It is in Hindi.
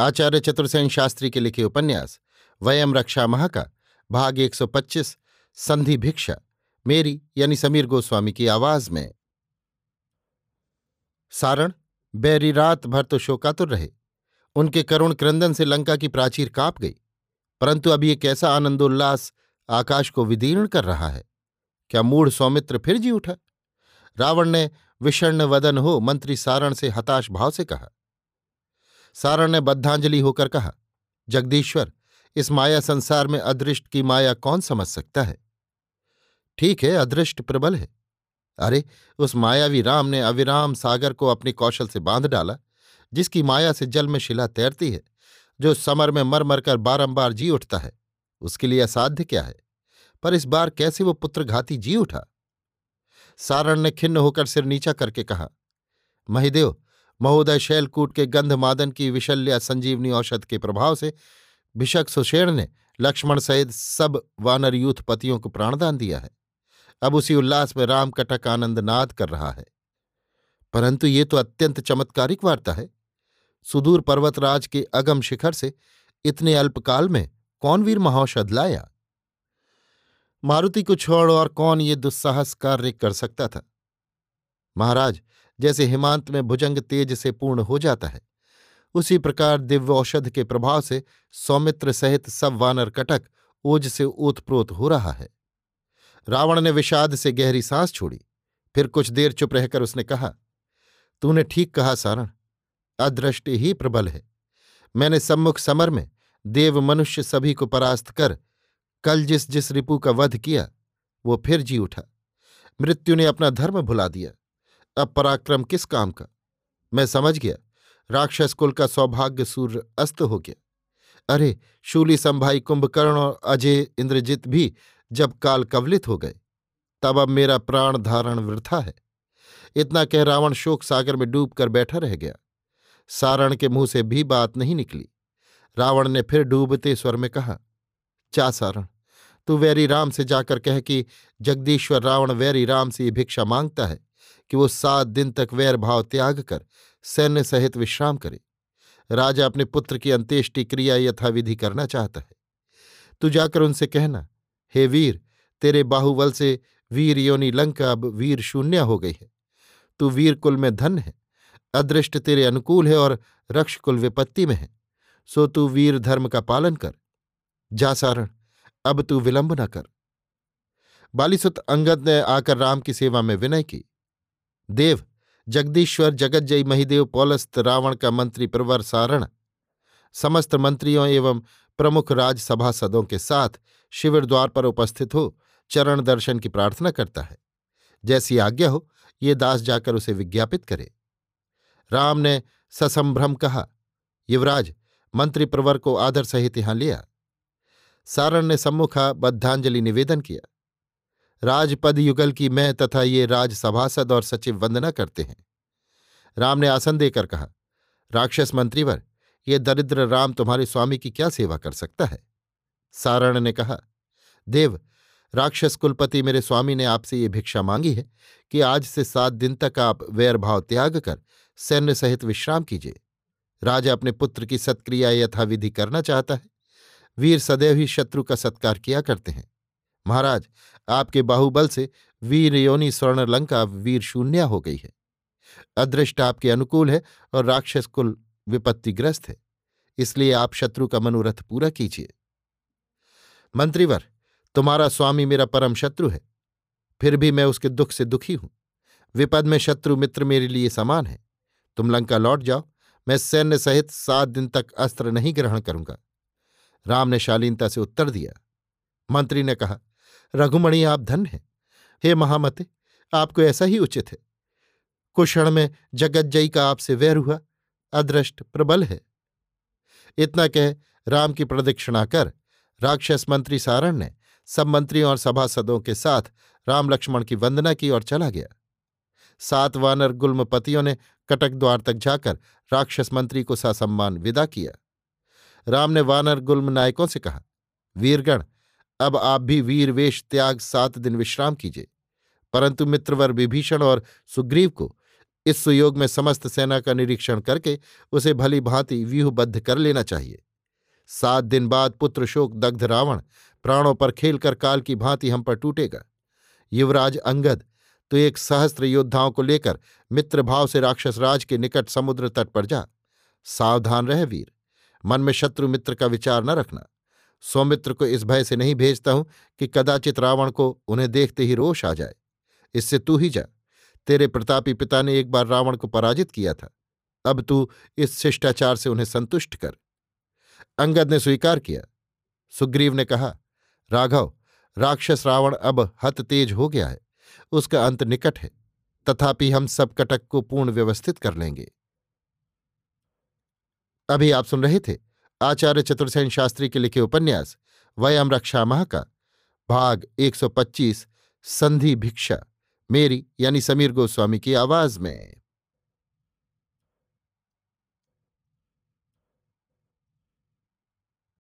आचार्य चतुर्सेन शास्त्री के लिखे उपन्यास, वयम रक्षा मह का भाग 125 संधि भिक्षा, मेरी यानी समीर गोस्वामी की आवाज़ में। सारण, बैरी रात भर तो शोकातुर रहे। उनके करुण क्रंदन से लंका की प्राचीर काँप गई। परंतु अब एक ऐसा आनंदोल्लास आकाश को विदीर्ण कर रहा है। क्या मूढ़ सौमित्र फिर जी उठा? रावण ने विषर्ण वदन हो, मंत्री सारण से हताश भाव से कहा सारण ने बद्धांजलि होकर कहा, जगदीश्वर, इस माया संसार में अदृष्ट की माया कौन समझ सकता है? ठीक है, अदृष्ट प्रबल है। अरे, उस मायावी राम ने अविराम सागर को अपने कौशल से बाँध डाला, जिसकी माया से जल में शिला तैरती है, जो समर में मर मर कर बारंबार जी उठता है। उसके लिए असाध्य क्या है? पर इस बार कैसे वो पुत्रघाती जी उठा? सारण ने खिन्न होकर सिर नीचा करके कहा, महिदेव महोदय शैलकूट के गंधमादन की विशल्या संजीवनी औषध के प्रभाव से भिषक सुषेण ने लक्ष्मण सहित सब वानर यूथ पतियों को प्राणदान दिया है। अब उसी उल्लास में राम कटक आनंद नाद कर रहा है। परंतु ये तो अत्यंत चमत्कारिक वार्ता है। सुदूर पर्वतराज के अगम शिखर से इतने अल्पकाल में कौन वीर महाौषध लाया? मारुति को छोड़ और कौन ये दुस्साहस कार्य कर सकता था? महाराज जैसे हिमांत में भुजंग तेज से पूर्ण हो जाता है। उसी प्रकार दिव्य औषध के प्रभाव से सौमित्र सहित सब वानर कटक ओज से ओतप्रोत हो रहा है। रावण ने विषाद से गहरी सांस छोड़ी। फिर कुछ देर चुप रहकर उसने कहा, तूने ठीक कहा, सारण। अदृष्टि ही प्रबल है। मैंने सम्मुख समर में देव मनुष्य सभी को परास्त कर, कल जिस जिस रिपु का वध किया, वो फिर जी उठा। मृत्यु ने अपना धर्म भुला दिया। अब पराक्रम किस काम का? मैं समझ गया। राक्षस कुल का सौभाग्य सूर्य अस्त हो गया। अरे, शूली संभाई, कुंभकर्ण और अजय इंद्रजित भी जब काल कवलित हो गए, तब अब मेरा प्राण धारण वृथा है। इतना कह रावण शोक सागर में डूब कर बैठा रह गया। सारण के मुँह से भी बात नहीं निकली। रावण ने फिर डूबते स्वर में कहा चा सारण, तू वैरी राम से जाकर कह कि जगदीश्वर रावण वैरी राम से ये भिक्षा माँगता है। कि वो सात दिन तक वैर भाव त्याग कर सैन्य सहित विश्राम करे। राजा अपने पुत्र की अंत्येष्टि क्रिया यथाविधि करना चाहता है। तू जाकर उनसे कहना, हे वीर, तेरे बाहुबल से वीर योनि लंका अब वीर शून्य हो गई है। तू वीर कुल में धन है, अदृष्ट तेरे अनुकूल है और रक्ष कुल विपत्ति में है। सो तू वीर धर्म का पालन कर। जा सारण, अब तू विलंब न कर। बालीसुत अंगद ने आकर राम की सेवा में विनय की। देव, जगदीश्वर जगज्जयी महिदेव पौलस्त रावण का मंत्री प्रवर सारण। समस्त मंत्रियों एवं प्रमुख राजसभासदों के साथ शिविर द्वार पर उपस्थित हो चरण दर्शन की प्रार्थना करता है। जैसी आज्ञा हो, ये दास जाकर उसे विज्ञापित करे। राम ने ससंभ्रम कहा, युवराज, मंत्री प्रवर को आदर सहित यहाँ लिया। सारण ने सम्मुखा बद्धांजलि निवेदन किया। राजपद युगल की मैं तथा ये राजसभासद और सचिव वंदना करते हैं। राम ने आसन देकर कहा, राक्षस मंत्रीवर, ये दरिद्र राम तुम्हारे स्वामी की क्या सेवा कर सकता है? सारण ने कहा, देव, राक्षस कुलपति मेरे स्वामी ने आपसे ये भिक्षा मांगी है कि आज से सात दिन तक आप वैरभाव त्याग कर सैन्य सहित विश्राम कीजिए। राजा अपने पुत्र की सत्क्रिया यथाविधि करना चाहता है। वीर सदैव ही शत्रु का सत्कार किया करते हैं। महाराज, आपके बाहुबल से वीर योनि स्वर्ण लंका वीर शून्य हो गई है। अदृष्ट आपके अनुकूल है और राक्षस कुल विपत्तिग्रस्त है, इसलिए आप शत्रु का मनोरथ पूरा कीजिए। मंत्रीवर, तुम्हारा स्वामी मेरा परम शत्रु है, फिर भी मैं उसके दुख से दुखी हूँ। विपद में शत्रु मित्र मेरे लिए समान है। तुम लंका लौट जाओ, मैं सैन्य सहित सात दिन तक अस्त्र नहीं ग्रहण करूँगा। राम ने शालीनता से उत्तर दिया। मंत्री ने कहा, रघुमणि, आप धन हैं। हे महामते, आपको ऐसा ही उचित है। कुषण में जगज्जयी का आपसे वैर हुआ, अदृष्ट प्रबल है। इतना कह राम की प्रदक्षिणा कर राक्षस मंत्री सारण ने सब मंत्रियों और सभासदों के साथ राम लक्ष्मण की वंदना की और चला गया। सात वानर गुल्मपतियों ने कटक द्वार तक जाकर राक्षस मंत्री को ससम्मान विदा किया। राम ने वानर गुल्म नायकों से कहा, वीरगण अब आप भी वीर वेश त्याग सात दिन विश्राम कीजिए। परंतु मित्रवर विभीषण और सुग्रीव को इस सुयोग में समस्त सेना का निरीक्षण करके उसे भली भांति व्यूहबद्ध कर लेना चाहिए। सात दिन बाद पुत्र शोक दग्ध रावण प्राणों पर खेलकर काल की भांति हम पर टूटेगा। युवराज अंगद तो एक सहस्त्र योद्धाओं को लेकर मित्र भाव से राक्षस राज के निकट समुद्र तट पर जा। सावधान रह वीर। मन में शत्रु मित्र का विचार न रखना। सौमित्र को इस भय से नहीं भेजता हूँ कि कदाचित रावण को उन्हें देखते ही रोष आ जाए। इससे तू ही जा। तेरे प्रतापी पिता ने एक बार रावण को पराजित किया था। अब तू इस शिष्टाचार से उन्हें संतुष्ट कर। अंगद ने स्वीकार किया। सुग्रीव ने कहा, राघव, राक्षस रावण अब हत तेज हो गया है। उसका अंत निकट है। तथापि हम सब कटक को पूर्ण व्यवस्थित कर लेंगे। अभी आप सुन रहे थे आचार्य चतुर्सेन शास्त्री के लिखे उपन्यास वयम रक्षा माह का भाग 125 संधि भिक्षा, मेरी यानी समीर गोस्वामी की आवाज़ में।